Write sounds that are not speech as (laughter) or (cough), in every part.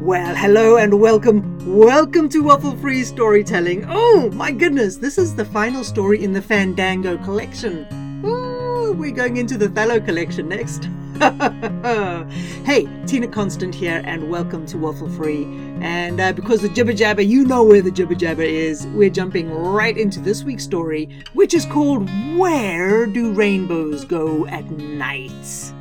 Well, hello and welcome. Welcome to Waffle Free Storytelling. Oh my goodness, this is the final story in the Fandango collection. Ooh, we're going into the Thallo collection next. (laughs) hey, Tina Konstant here, and welcome to Waffle Free. And uh, because the jibber jabber, you know where the jibber jabber is, we're jumping right into this week's story, which is called Where Do Rainbows Go at Night?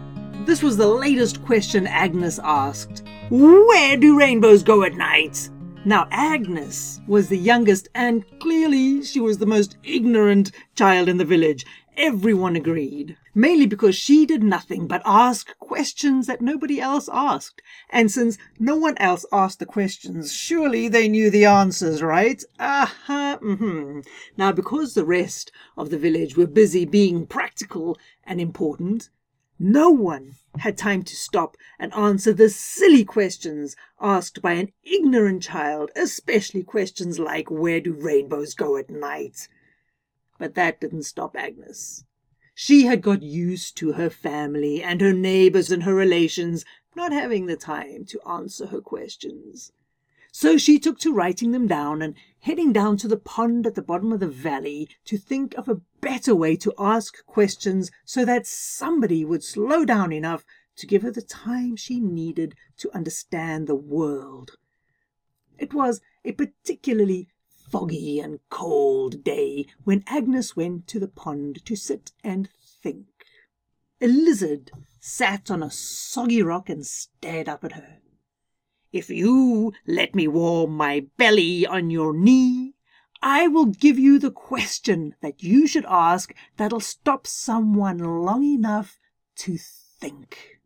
This was the latest question Agnus asked. Where do rainbows go at night? Now, Agnus was the youngest, and clearly she was the most ignorant child in the village. Everyone agreed. Mainly because she did nothing but ask questions that nobody else asked. And since no one else asked the questions, surely they knew the answers, right? Uh-huh, mm-hmm. Now, because the rest of the village were busy being practical and important, no one had time to stop and answer the silly questions asked by an ignorant child, especially questions like where do rainbows go at night? But that didn't stop Agnus. She had got used to her family and her neighbors and her relations not having the time to answer her questions. So she took to writing them down and heading down to the pond at the bottom of the valley to think of a better way to ask questions so that somebody would slow down enough to give her the time she needed to understand the world. It was a particularly foggy and cold day when Agnus went to the pond to sit and think. A lizard sat on a soggy rock and stared up at her. If you let me warm my belly on your knee, I will give you the question that you should ask that'll stop someone long enough to think.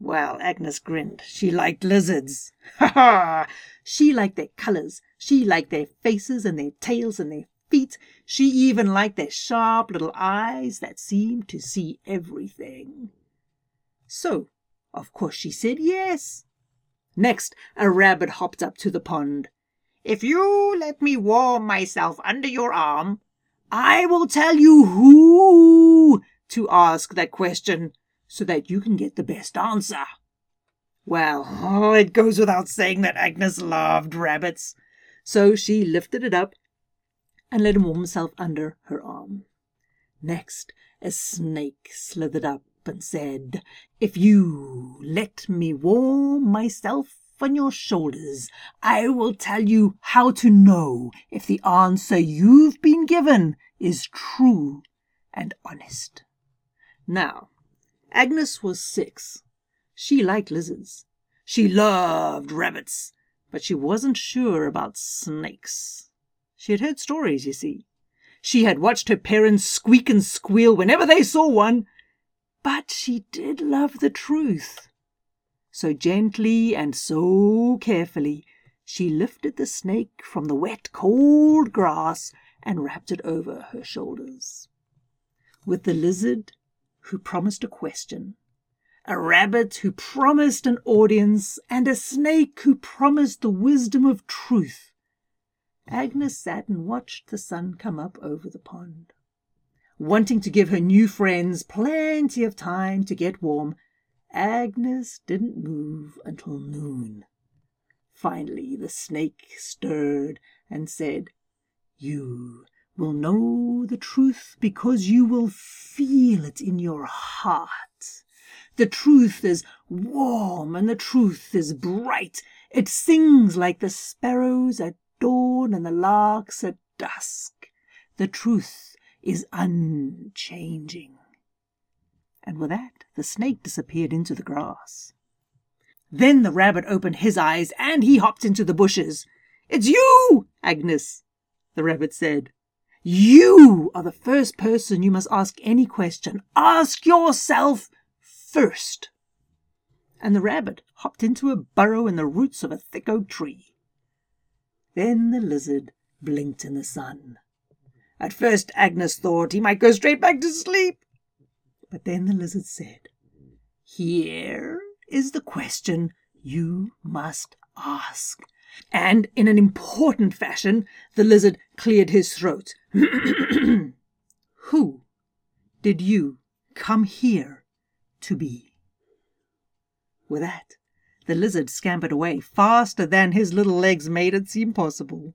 Well, Agnus grinned. She liked lizards. (laughs) Ha ha! She liked their colours. She liked their faces and their tails and their feet. She even liked their sharp little eyes that seemed to see everything. So, of course, she said yes. Next, a rabbit hopped up to the pond. If you let me warm myself under your arm, I will tell you who to ask that question so that you can get the best answer. Well, oh, (laughs) it goes without saying that Agnus loved rabbits, so she lifted it up and let him warm himself under her arm. Next, a snake slithered up and said, If you let me warm myself on your shoulders, I will tell you how to know if the answer you've been given is true and honest. Now, Agnus was six. She liked lizards. She loved rabbits, but she wasn't sure about snakes. She had heard stories, you see. She had watched her parents squeak and squeal whenever they saw one, but she did love the truth. So gently and so carefully she lifted the snake from the wet, cold grass and wrapped it over her shoulders. With the lizard who promised a question, a rabbit who promised an audience, and a snake who promised the wisdom of truth, Agnus sat and watched the sun come up over the pond. Wanting to give her new friends plenty of time to get warm, Agnus didn't move until noon. Finally, the snake stirred and said, You will know the truth because you will feel it in your heart. The truth is warm and the truth is bright. It sings like the sparrows at dawn and the larks at dusk. The truth is unchanging. And with that, the snake disappeared into the grass. Then the rabbit opened his eyes and he hopped into the bushes. It's you, Agnus, the rabbit said. You are the first person you must ask any question. Ask yourself first. And the rabbit hopped into a burrow in the roots of a thick oak tree. Then the lizard blinked in the sun. At first Agnus thought he might go straight back to sleep. But then the lizard said, Here is the question you must ask. And in an important fashion, the lizard cleared his throat. (clears throat) Who did you come here to be? With that, The lizard scampered away faster than his little legs made it seem possible.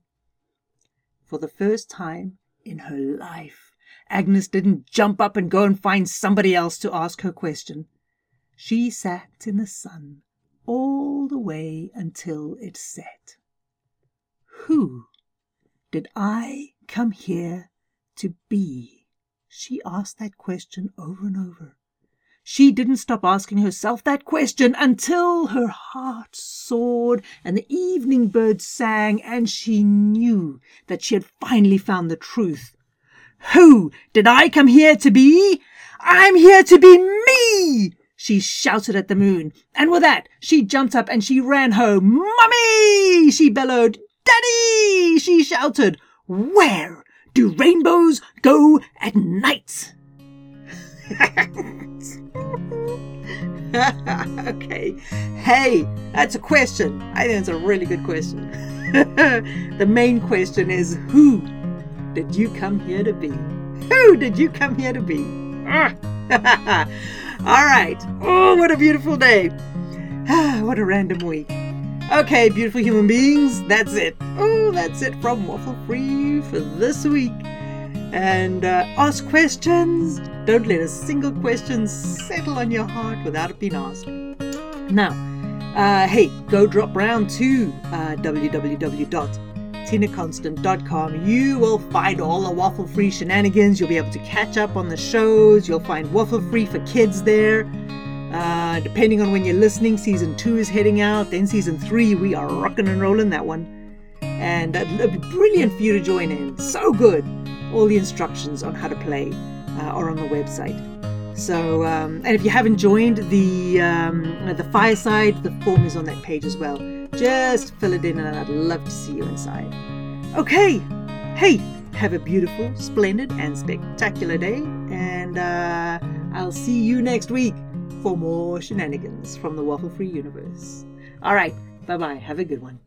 For the first time in her life, Agnus didn't jump up and go and find somebody else to ask her question. She sat in the sun all the way until it set. Who did I come here to be? She asked that question over and over. She didn't stop asking herself that question until her heart soared and the evening birds sang and she knew that she had finally found the truth. Who did I come here to be? I'm here to be me! She shouted at the moon, and with that she jumped up and she ran home. Mummy! she bellowed. Daddy! she shouted. Where do rainbows go at night? (laughs) (laughs) okay. Hey, that's a question. I think it's a really good question. (laughs) the main question is who did you come here to be? Who did you come here to be? (laughs) All right. Oh, what a beautiful day. (sighs) what a random week. Okay, beautiful human beings, that's it. Oh, that's it from Waffle Free for this week. And uh, ask questions. Don't let a single question settle on your heart without it being asked. Now, uh, hey, go drop round to uh, www tinakonstant.com. You will find all the Waffle Free shenanigans. You'll be able to catch up on the shows. You'll find Waffle Free for kids there. Uh, depending on when you're listening, season two is heading out. Then season three, we are rocking and rolling that one. And it'll be brilliant for you to join in. So good. All the instructions on how to play uh, are on the website. So, um, and if you haven't joined the um, the fireside, the form is on that page as well. Just fill it in, and I'd love to see you inside. Okay, hey, have a beautiful, splendid, and spectacular day, and uh, I'll see you next week for more shenanigans from the Waffle Free universe. All right, bye bye. Have a good one.